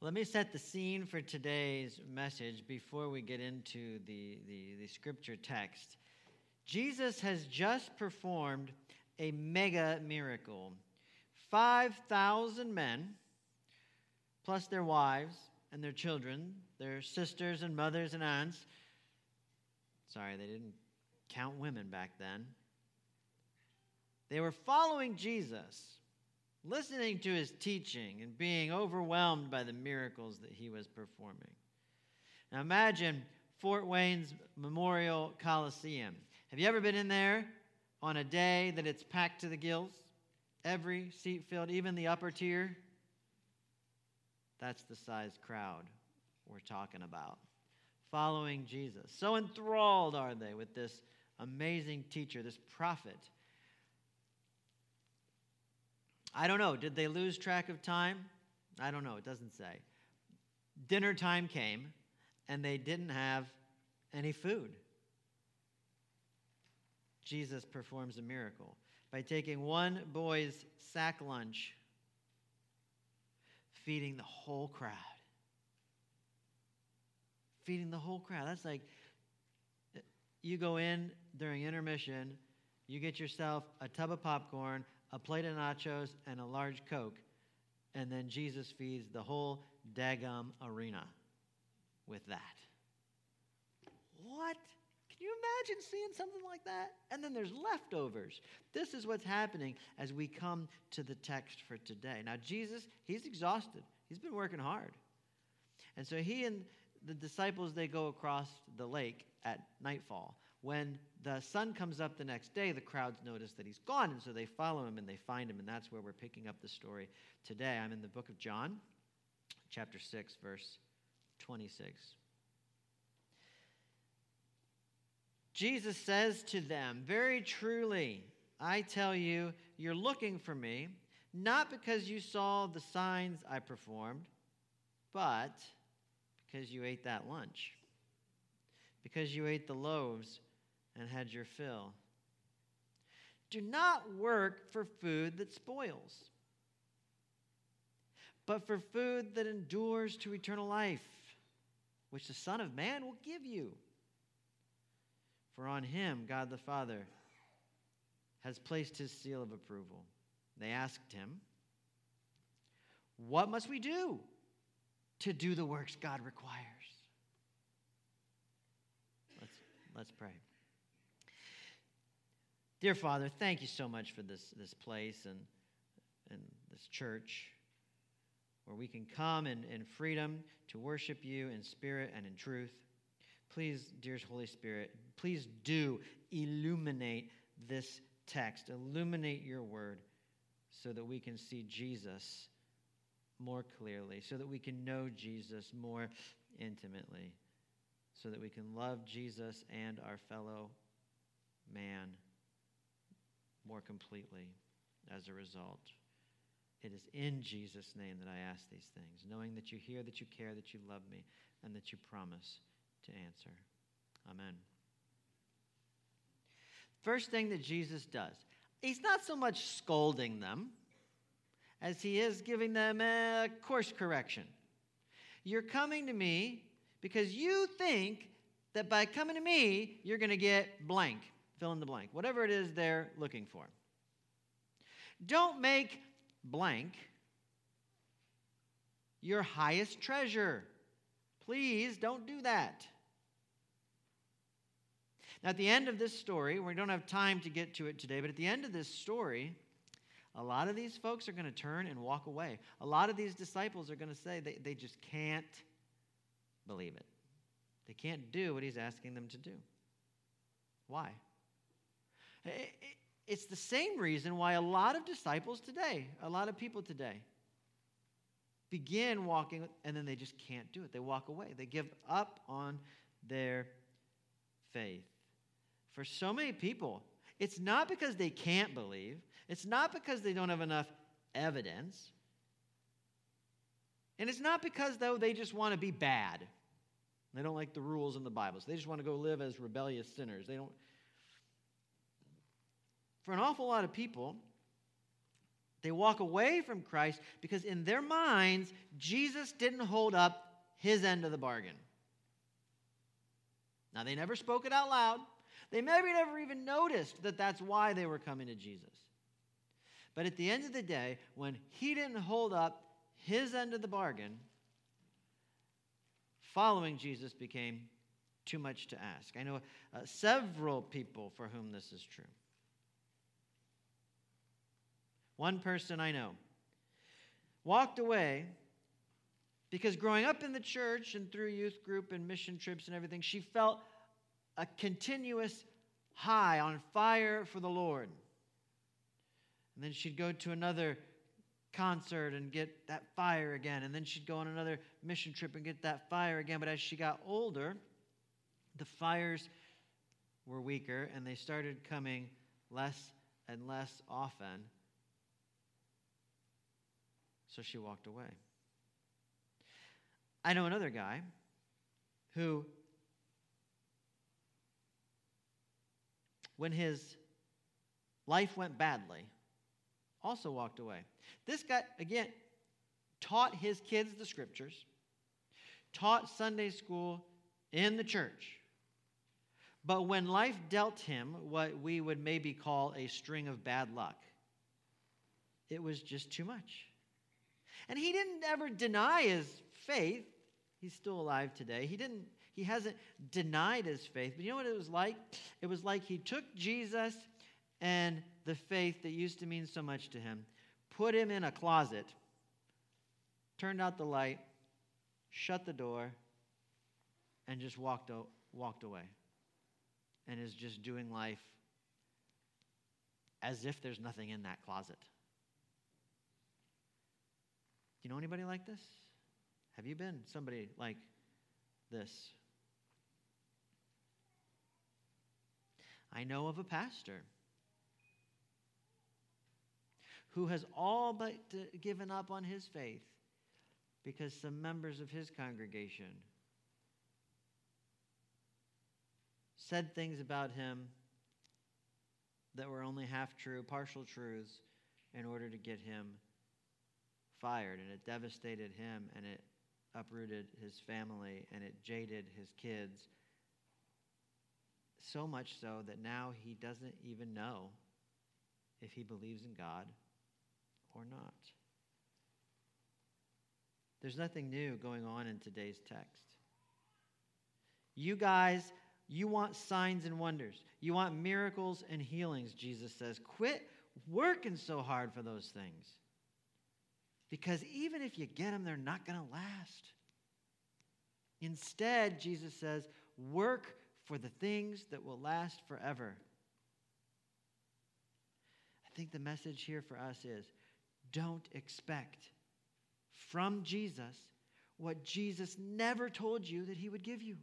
Let me set the scene for today's message before we get into the, the, the, scripture text. Jesus has just performed a mega miracle. 5,000 men, plus their wives and their children, their sisters and mothers and aunts. Sorry, they didn't count women back then. They were following Jesus listening to his teaching and being overwhelmed by the miracles that he was performing. Now imagine Fort Wayne's Memorial Coliseum. Have you ever been in there on a day that it's packed to the gills? Every seat filled, even the upper tier? That's the size crowd we're talking about. Following Jesus. So enthralled are they with this amazing teacher, this prophet I don't know. Did they lose track of time? I don't know. It doesn't say. Dinner time came, and they didn't have any food. Jesus performs a miracle by taking one boy's sack lunch, feeding the whole crowd. Feeding the whole crowd. That's like you go in during intermission, you get yourself a tub of popcorn, a plate of nachos, and a large Coke. And then Jesus feeds the whole Dagum arena with that. What? Can you imagine seeing something like that? And then there's leftovers. This is what's happening as we come to the text for today. Now, Jesus, he's exhausted, he's been working hard. And so he and the disciples, they go across the lake at nightfall. When the sun comes up the next day, the crowds notice that he's gone, and so they follow him and they find him, and that's where we're picking up the story today. I'm in the book of John, chapter 6, verse 26. Jesus says to them, Very truly, I tell you, you're looking for me, not because you saw the signs I performed, but because you ate that lunch, because you ate the loaves and had your fill. Do not work for food that spoils, but for food that endures to eternal life, which the Son of Man will give you. For on him, God the Father, has placed his seal of approval. They asked him, What must we do to do the works God requires? Let's, let's pray. Dear Father, thank you so much for this, this place and, and this church where we can come in, in freedom to worship you in spirit and in truth. Please, dear Holy Spirit, please do illuminate this text, illuminate your word so that we can see Jesus more clearly, so that we can know Jesus more intimately, so that we can love Jesus and our fellow man more completely as a result. It is in Jesus' name that I ask these things, knowing that you hear, that you care, that you love me, and that you promise to answer. Amen. First thing that Jesus does, he's not so much scolding them as he is giving them a course correction. You're coming to me because you think that by coming to me, you're going to get blank fill in the blank, whatever it is they're looking for. Don't make blank your highest treasure. Please don't do that. Now, at the end of this story, we don't have time to get to it today, but at the end of this story, a lot of these folks are going to turn and walk away. A lot of these disciples are going to say they, they just can't believe it. They can't do what he's asking them to do. Why? It's the same reason why a lot of disciples today, a lot of people today, begin walking and then they just can't do it. They walk away, they give up on their faith. For so many people, it's not because they can't believe, it's not because they don't have enough evidence. And it's not because, though, they just want to be bad. They don't like the rules in the Bible. So they just want to go live as rebellious sinners. They don't, for an awful lot of people, they walk away from Christ because in their minds, Jesus didn't hold up his end of the bargain. Now, they never spoke it out loud. They maybe never even noticed that that's why they were coming to Jesus. But at the end of the day, when he didn't hold up his end of the bargain, following Jesus became too much to ask. I know uh, several people for whom this is true. One person I know walked away because growing up in the church and through youth group and mission trips and everything, she felt a continuous high on fire for the Lord. And then she'd go to another concert and get that fire again. And then she'd go on another mission trip and get that fire again. But as she got older, the fires were weaker and they started coming less and less often. So she walked away. I know another guy who, when his life went badly, also walked away. This guy, again, taught his kids the scriptures, taught Sunday school in the church. But when life dealt him what we would maybe call a string of bad luck, it was just too much. And he didn't ever deny his faith. He's still alive today. He didn't he hasn't denied his faith. But you know what it was like? It was like he took Jesus and the faith that used to mean so much to him, put him in a closet, turned out the light, shut the door, and just walked, walked away. And is just doing life as if there's nothing in that closet. You know anybody like this? Have you been somebody like this? I know of a pastor who has all but given up on his faith because some members of his congregation said things about him that were only half true, partial truths, in order to get him fired. And it devastated him and it uprooted his family and it jaded his kids. So much so that now he doesn't even know if he believes in God or not. There's nothing new going on in today's text. You guys, you want signs and wonders. You want miracles and healings, Jesus says. Quit working so hard for those things. Because even if you get them, they're not going to last. Instead, Jesus says, work for the things that will last forever. I think the message here for us is don't expect from Jesus what Jesus never told you that he would give you.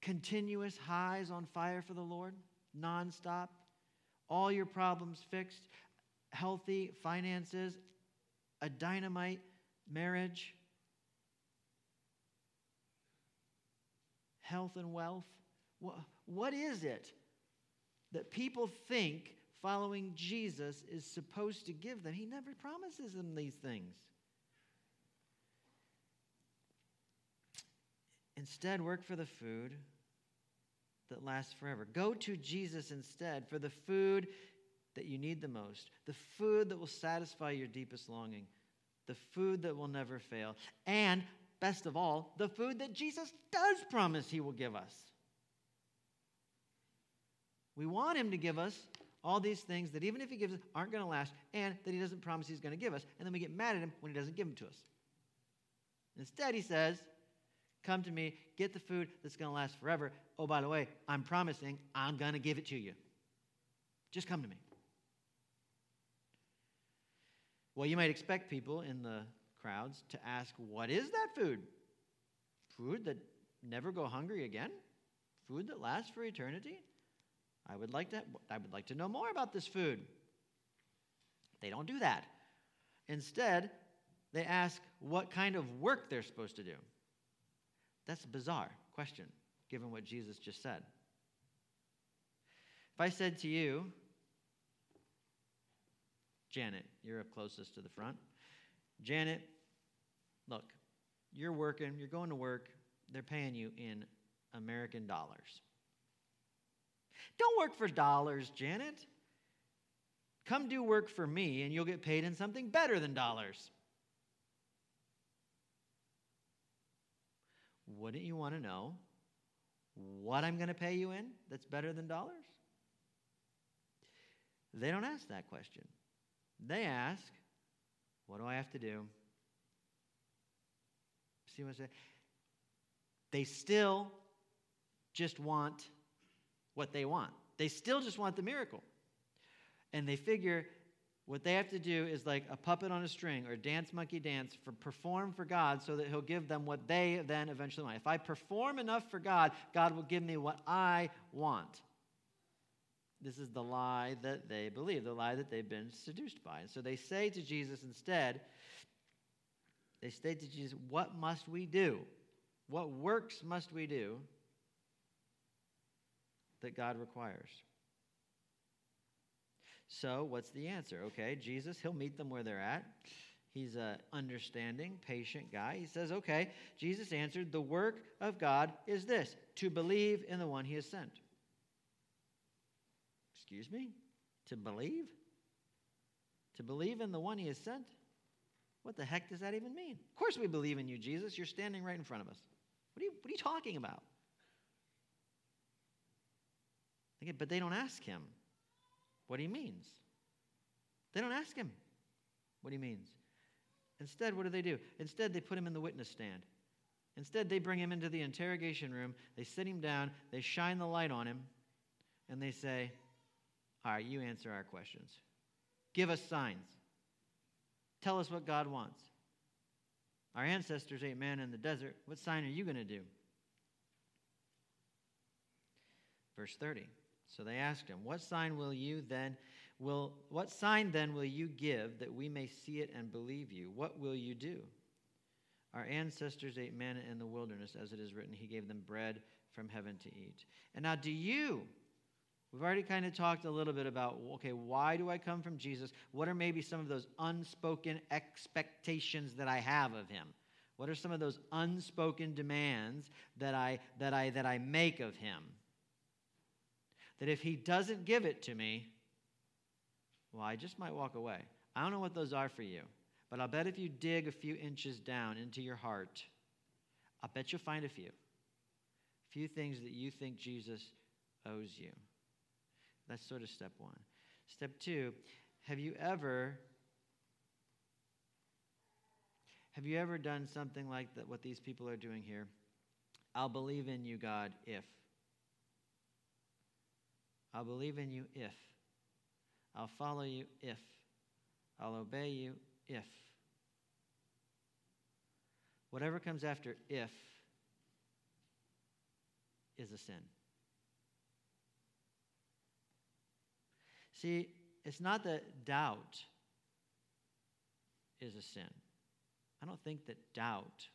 Continuous highs on fire for the Lord, nonstop, all your problems fixed, healthy finances, a dynamite marriage, health and wealth. What is it that people think following Jesus is supposed to give them. He never promises them these things. Instead, work for the food that lasts forever. Go to Jesus instead for the food that you need the most, the food that will satisfy your deepest longing, the food that will never fail, and best of all, the food that Jesus does promise he will give us. We want him to give us all these things that even if he gives us aren't going to last and that he doesn't promise he's going to give us. And then we get mad at him when he doesn't give them to us. Instead, he says, Come to me, get the food that's going to last forever. Oh, by the way, I'm promising I'm going to give it to you. Just come to me. Well, you might expect people in the crowds to ask, What is that food? Food that never go hungry again? Food that lasts for eternity? I would like to, I would like to know more about this food. They don't do that. Instead, they ask what kind of work they're supposed to do. That's a bizarre question, given what Jesus just said. If I said to you, Janet, you're up closest to the front. Janet, look, you're working, you're going to work, they're paying you in American dollars. Don't work for dollars, Janet. Come do work for me, and you'll get paid in something better than dollars. Wouldn't you want to know what I'm going to pay you in that's better than dollars? They don't ask that question. They ask, What do I have to do? See what I say? They still just want what they want. They still just want the miracle. And they figure what they have to do is like a puppet on a string or dance monkey dance for perform for God so that he'll give them what they then eventually want. If I perform enough for God, God will give me what I want. This is the lie that they believe, the lie that they've been seduced by. And so they say to Jesus instead, they say to Jesus, What must we do? What works must we do that God requires? So, what's the answer? Okay, Jesus, he'll meet them where they're at. He's an understanding, patient guy. He says, Okay, Jesus answered, The work of God is this to believe in the one he has sent. Excuse me? To believe? To believe in the one he has sent? What the heck does that even mean? Of course we believe in you, Jesus. You're standing right in front of us. What are you, what are you talking about? But they don't ask him what he means. They don't ask him what he means. Instead, what do they do? Instead, they put him in the witness stand. Instead, they bring him into the interrogation room, they sit him down, they shine the light on him, and they say, All right, you answer our questions. Give us signs. Tell us what God wants. Our ancestors ate manna in the desert. What sign are you going to do? Verse 30. So they asked him, What sign will you then will what sign then will you give that we may see it and believe you? What will you do? Our ancestors ate manna in the wilderness, as it is written, He gave them bread from heaven to eat. And now, do you? We've already kind of talked a little bit about, okay, why do I come from Jesus? What are maybe some of those unspoken expectations that I have of him? What are some of those unspoken demands that I, that I, that I make of him? That if he doesn't give it to me, well, I just might walk away. I don't know what those are for you, but I'll bet if you dig a few inches down into your heart, I'll bet you'll find a few. A few things that you think Jesus owes you. That's sort of step one. Step two, have you ever have you ever done something like that what these people are doing here? I'll believe in you, God, if I'll believe in you if. I'll follow you if. I'll obey you if. Whatever comes after if is a sin. See, it's not that doubt is a sin. I don't think that doubt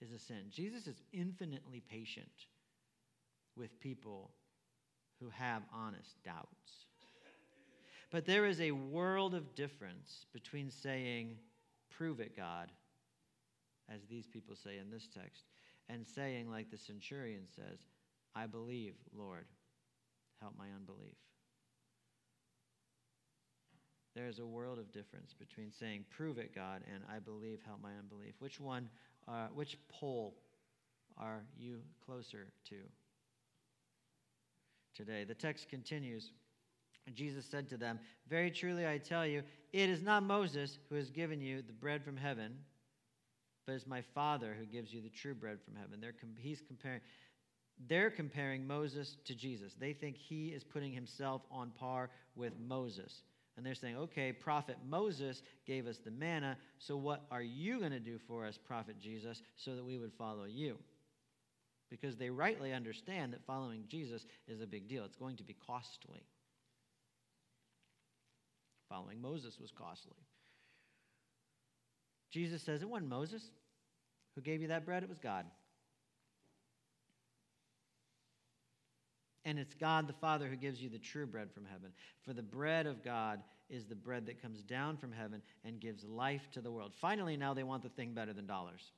is a sin. Jesus is infinitely patient with people who have honest doubts. But there is a world of difference between saying, Prove it, God, as these people say in this text, and saying, like the centurion says, I believe, Lord, help my unbelief. There is a world of difference between saying, Prove it, God, and I believe, help my unbelief. Which one, uh, which pole are you closer to? Today. The text continues. Jesus said to them, Very truly I tell you, it is not Moses who has given you the bread from heaven, but it's my Father who gives you the true bread from heaven. They're, he's comparing, they're comparing Moses to Jesus. They think he is putting himself on par with Moses. And they're saying, okay, prophet Moses gave us the manna, so what are you going to do for us, prophet Jesus, so that we would follow you? Because they rightly understand that following Jesus is a big deal. It's going to be costly. Following Moses was costly. Jesus says it wasn't Moses who gave you that bread, it was God. And it's God the Father who gives you the true bread from heaven. For the bread of God is the bread that comes down from heaven and gives life to the world. Finally, now they want the thing better than dollars.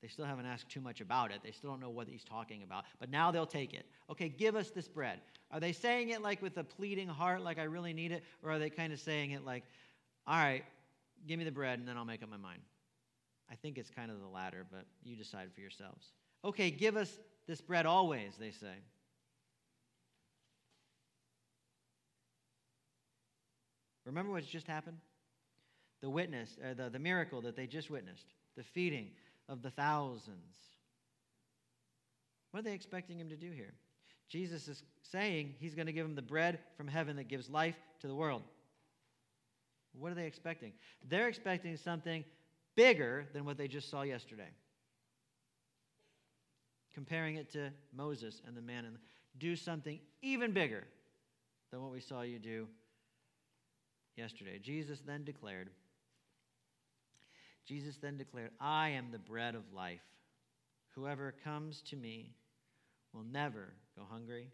They still haven't asked too much about it. They still don't know what he's talking about. But now they'll take it. Okay, give us this bread. Are they saying it like with a pleading heart, like I really need it? Or are they kind of saying it like, all right, give me the bread and then I'll make up my mind? I think it's kind of the latter, but you decide for yourselves. Okay, give us this bread always, they say. Remember what's just happened? The witness, uh, the, the miracle that they just witnessed, the feeding of the thousands. What are they expecting him to do here? Jesus is saying he's going to give them the bread from heaven that gives life to the world. What are they expecting? They're expecting something bigger than what they just saw yesterday. Comparing it to Moses and the manna, and do something even bigger than what we saw you do yesterday. Jesus then declared, Jesus then declared, I am the bread of life. Whoever comes to me will never go hungry,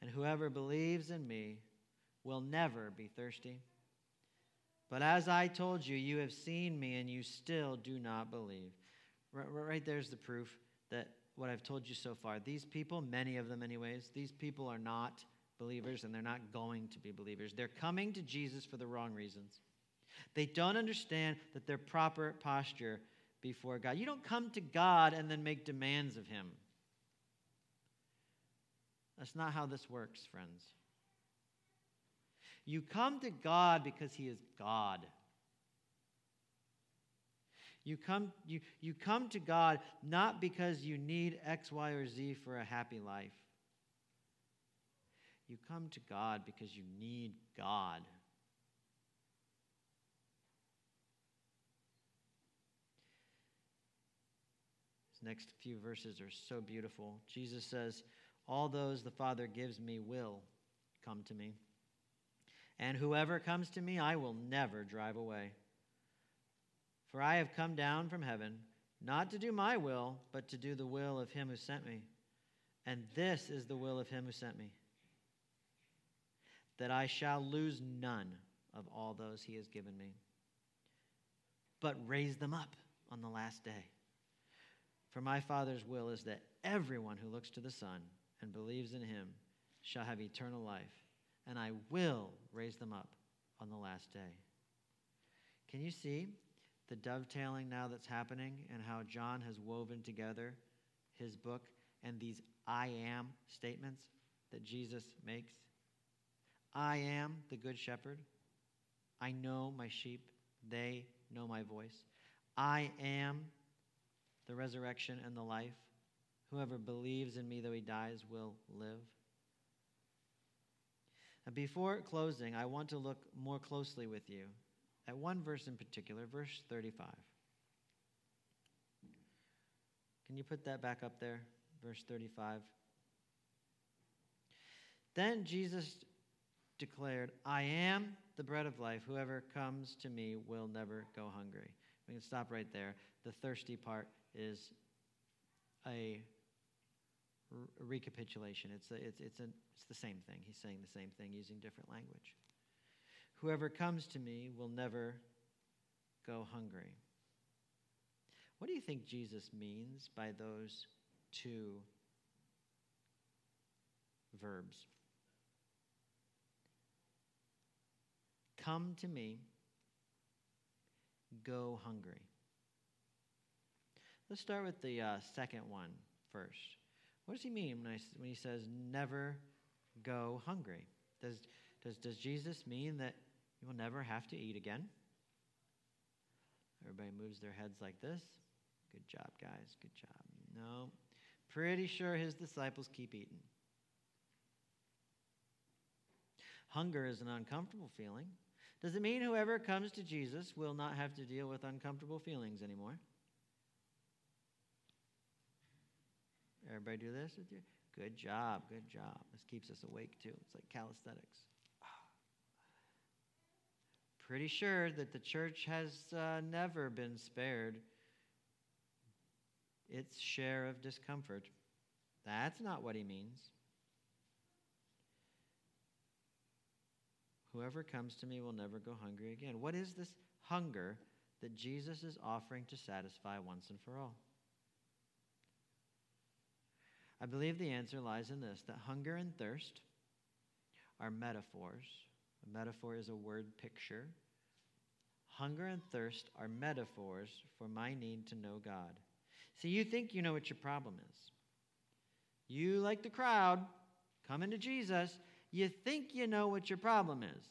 and whoever believes in me will never be thirsty. But as I told you, you have seen me and you still do not believe. Right, right there's the proof that what I've told you so far, these people, many of them anyways, these people are not believers and they're not going to be believers. They're coming to Jesus for the wrong reasons. They don't understand that their proper posture before God. You don't come to God and then make demands of Him. That's not how this works, friends. You come to God because He is God. You come, you, you come to God not because you need X, Y, or Z for a happy life. You come to God because you need God. These next few verses are so beautiful. Jesus says, All those the Father gives me will come to me. And whoever comes to me, I will never drive away. For I have come down from heaven, not to do my will, but to do the will of him who sent me. And this is the will of him who sent me that I shall lose none of all those he has given me, but raise them up on the last day. For my Father's will is that everyone who looks to the Son and believes in him shall have eternal life, and I will raise them up on the last day. Can you see the dovetailing now that's happening and how John has woven together his book and these I am statements that Jesus makes? I am the good shepherd. I know my sheep. They know my voice. I am the resurrection and the life. Whoever believes in me, though he dies, will live. And before closing, I want to look more closely with you at one verse in particular, verse 35. Can you put that back up there? Verse 35. Then Jesus declared, I am the bread of life. Whoever comes to me will never go hungry. We can stop right there. The thirsty part is a recapitulation. It's, a, it's, it's, a, it's the same thing. He's saying the same thing using different language. Whoever comes to me will never go hungry. What do you think Jesus means by those two verbs? Come to me, go hungry. Let's start with the uh, second one first. What does he mean when, I, when he says never go hungry? Does, does, does Jesus mean that you will never have to eat again? Everybody moves their heads like this. Good job, guys. Good job. No. Pretty sure his disciples keep eating. Hunger is an uncomfortable feeling. Does it mean whoever comes to Jesus will not have to deal with uncomfortable feelings anymore? Everybody do this with you? Good job, good job. This keeps us awake too. It's like calisthenics. Pretty sure that the church has uh, never been spared its share of discomfort. That's not what he means. Whoever comes to me will never go hungry again. What is this hunger that Jesus is offering to satisfy once and for all? I believe the answer lies in this that hunger and thirst are metaphors. A metaphor is a word picture. Hunger and thirst are metaphors for my need to know God. See, you think you know what your problem is. You, like the crowd, coming to Jesus, you think you know what your problem is.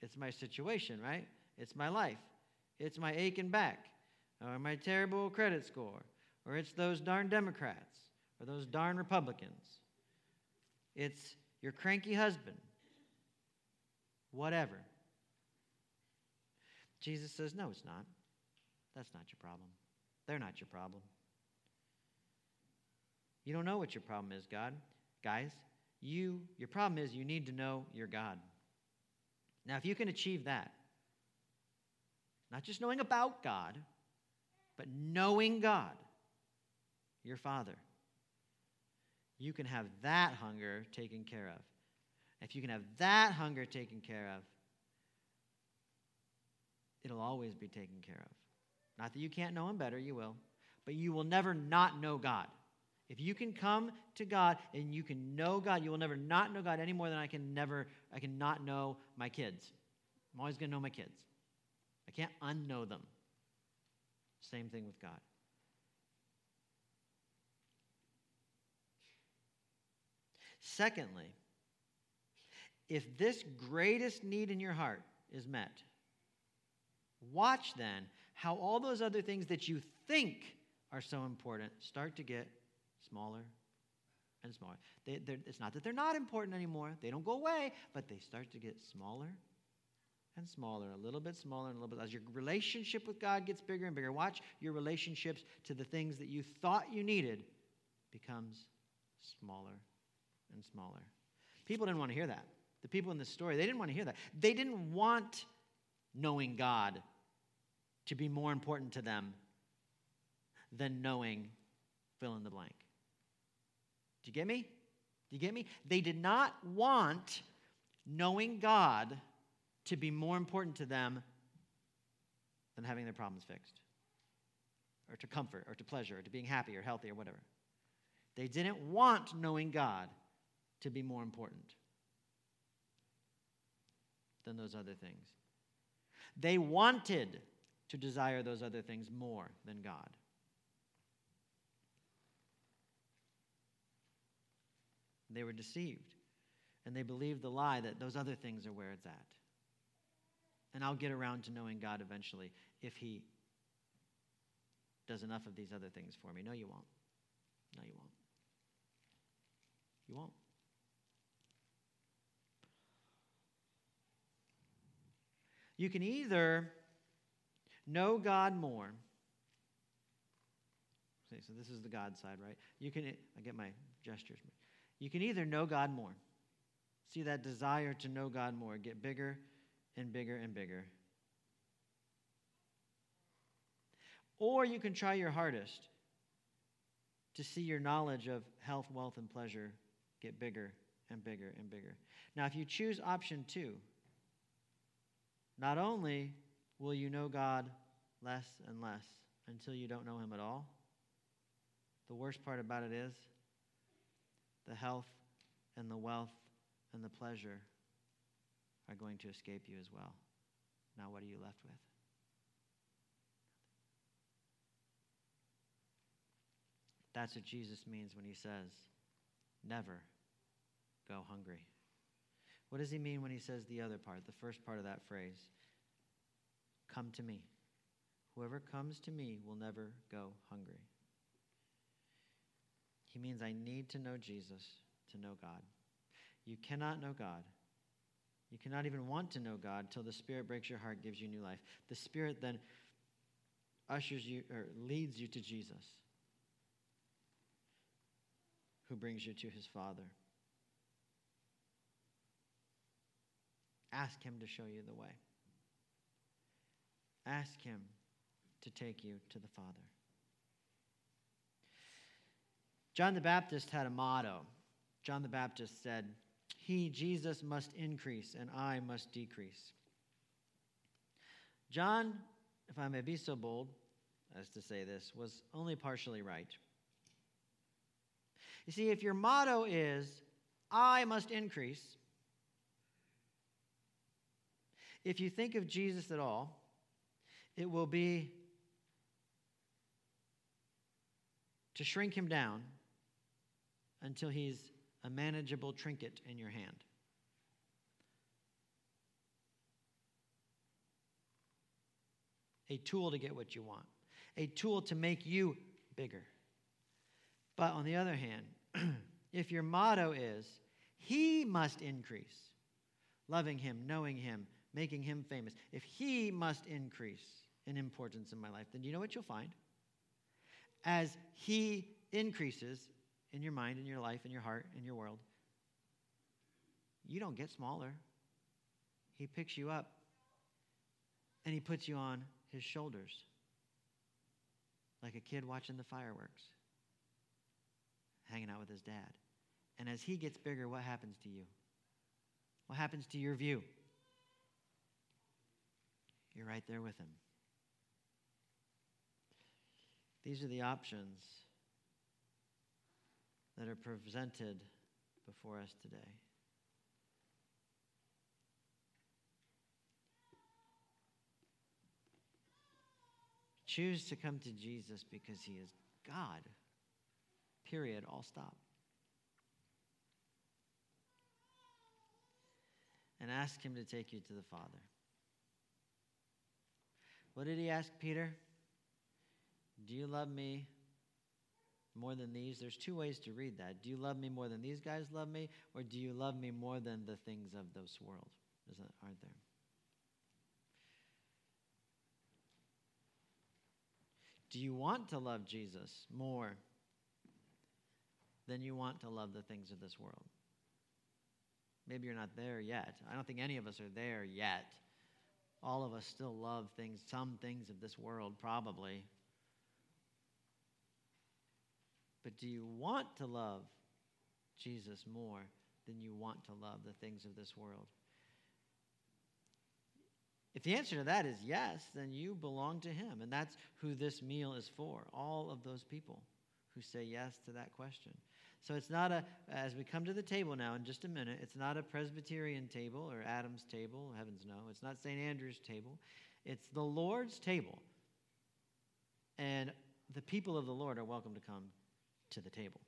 It's my situation, right? It's my life. It's my aching back, or my terrible credit score, or it's those darn Democrats, or those darn Republicans. It's your cranky husband. Whatever. Jesus says, No, it's not. That's not your problem. They're not your problem. You don't know what your problem is, God. Guys, you your problem is you need to know your God. Now, if you can achieve that, not just knowing about God, but knowing God, your Father, you can have that hunger taken care of. If you can have that hunger taken care of, it'll always be taken care of. Not that you can't know Him better, you will, but you will never not know God. If you can come to God and you can know God, you will never not know God any more than I can never, I can not know my kids. I'm always going to know my kids. I can't unknow them. Same thing with God. Secondly, if this greatest need in your heart is met, watch then how all those other things that you think are so important start to get smaller and smaller. They, it's not that they're not important anymore, they don't go away, but they start to get smaller and smaller, a little bit smaller and a little bit as your relationship with God gets bigger and bigger. Watch your relationships to the things that you thought you needed becomes smaller and smaller. People didn't want to hear that. The people in this story, they didn't want to hear that. They didn't want knowing God to be more important to them than knowing fill in the blank. Do you get me? Do you get me? They did not want knowing God to be more important to them than having their problems fixed, or to comfort, or to pleasure, or to being happy, or healthy, or whatever. They didn't want knowing God to be more important than those other things. They wanted to desire those other things more than God. They were deceived. And they believed the lie that those other things are where it's at. And I'll get around to knowing God eventually if He does enough of these other things for me. No, you won't. No, you won't. You won't. You can either know God more. See, so this is the God side, right? You can, I get my gestures. You can either know God more, see that desire to know God more get bigger and bigger and bigger. Or you can try your hardest to see your knowledge of health, wealth, and pleasure get bigger and bigger and bigger. Now, if you choose option two, not only will you know God less and less until you don't know Him at all, the worst part about it is the health and the wealth and the pleasure are going to escape you as well. Now, what are you left with? That's what Jesus means when he says, never go hungry. What does he mean when he says the other part, the first part of that phrase? Come to me. Whoever comes to me will never go hungry. He means I need to know Jesus to know God. You cannot know God. You cannot even want to know God till the Spirit breaks your heart, gives you new life. The Spirit then ushers you or leads you to Jesus, who brings you to his Father. Ask him to show you the way. Ask him to take you to the Father. John the Baptist had a motto. John the Baptist said, he, Jesus, must increase and I must decrease. John, if I may be so bold as to say this, was only partially right. You see, if your motto is, I must increase, if you think of Jesus at all, it will be to shrink him down until he's a manageable trinket in your hand. A tool to get what you want, a tool to make you bigger. But on the other hand, if your motto is, He must increase, loving Him, knowing Him, making Him famous, if He must increase in importance in my life, then you know what you'll find? As He increases in your mind, in your life, in your heart, in your world, you don't get smaller. He picks you up and He puts you on His shoulders like a kid watching the fireworks hanging out with his dad. And as he gets bigger, what happens to you? What happens to your view? You're right there with him. These are the options that are presented before us today. Choose to come to Jesus because he is God. Period. All stop. And ask him to take you to the Father. What did he ask Peter? Do you love me more than these? There's two ways to read that. Do you love me more than these guys love me? Or do you love me more than the things of this world? Isn't, aren't there? Do you want to love Jesus more than you want to love the things of this world. Maybe you're not there yet. I don't think any of us are there yet. All of us still love things, some things of this world, probably. But do you want to love Jesus more than you want to love the things of this world? If the answer to that is yes, then you belong to Him. And that's who this meal is for all of those people who say yes to that question. So it's not a, as we come to the table now in just a minute, it's not a Presbyterian table or Adam's table, heavens no. It's not St. Andrew's table. It's the Lord's table. And the people of the Lord are welcome to come to the table.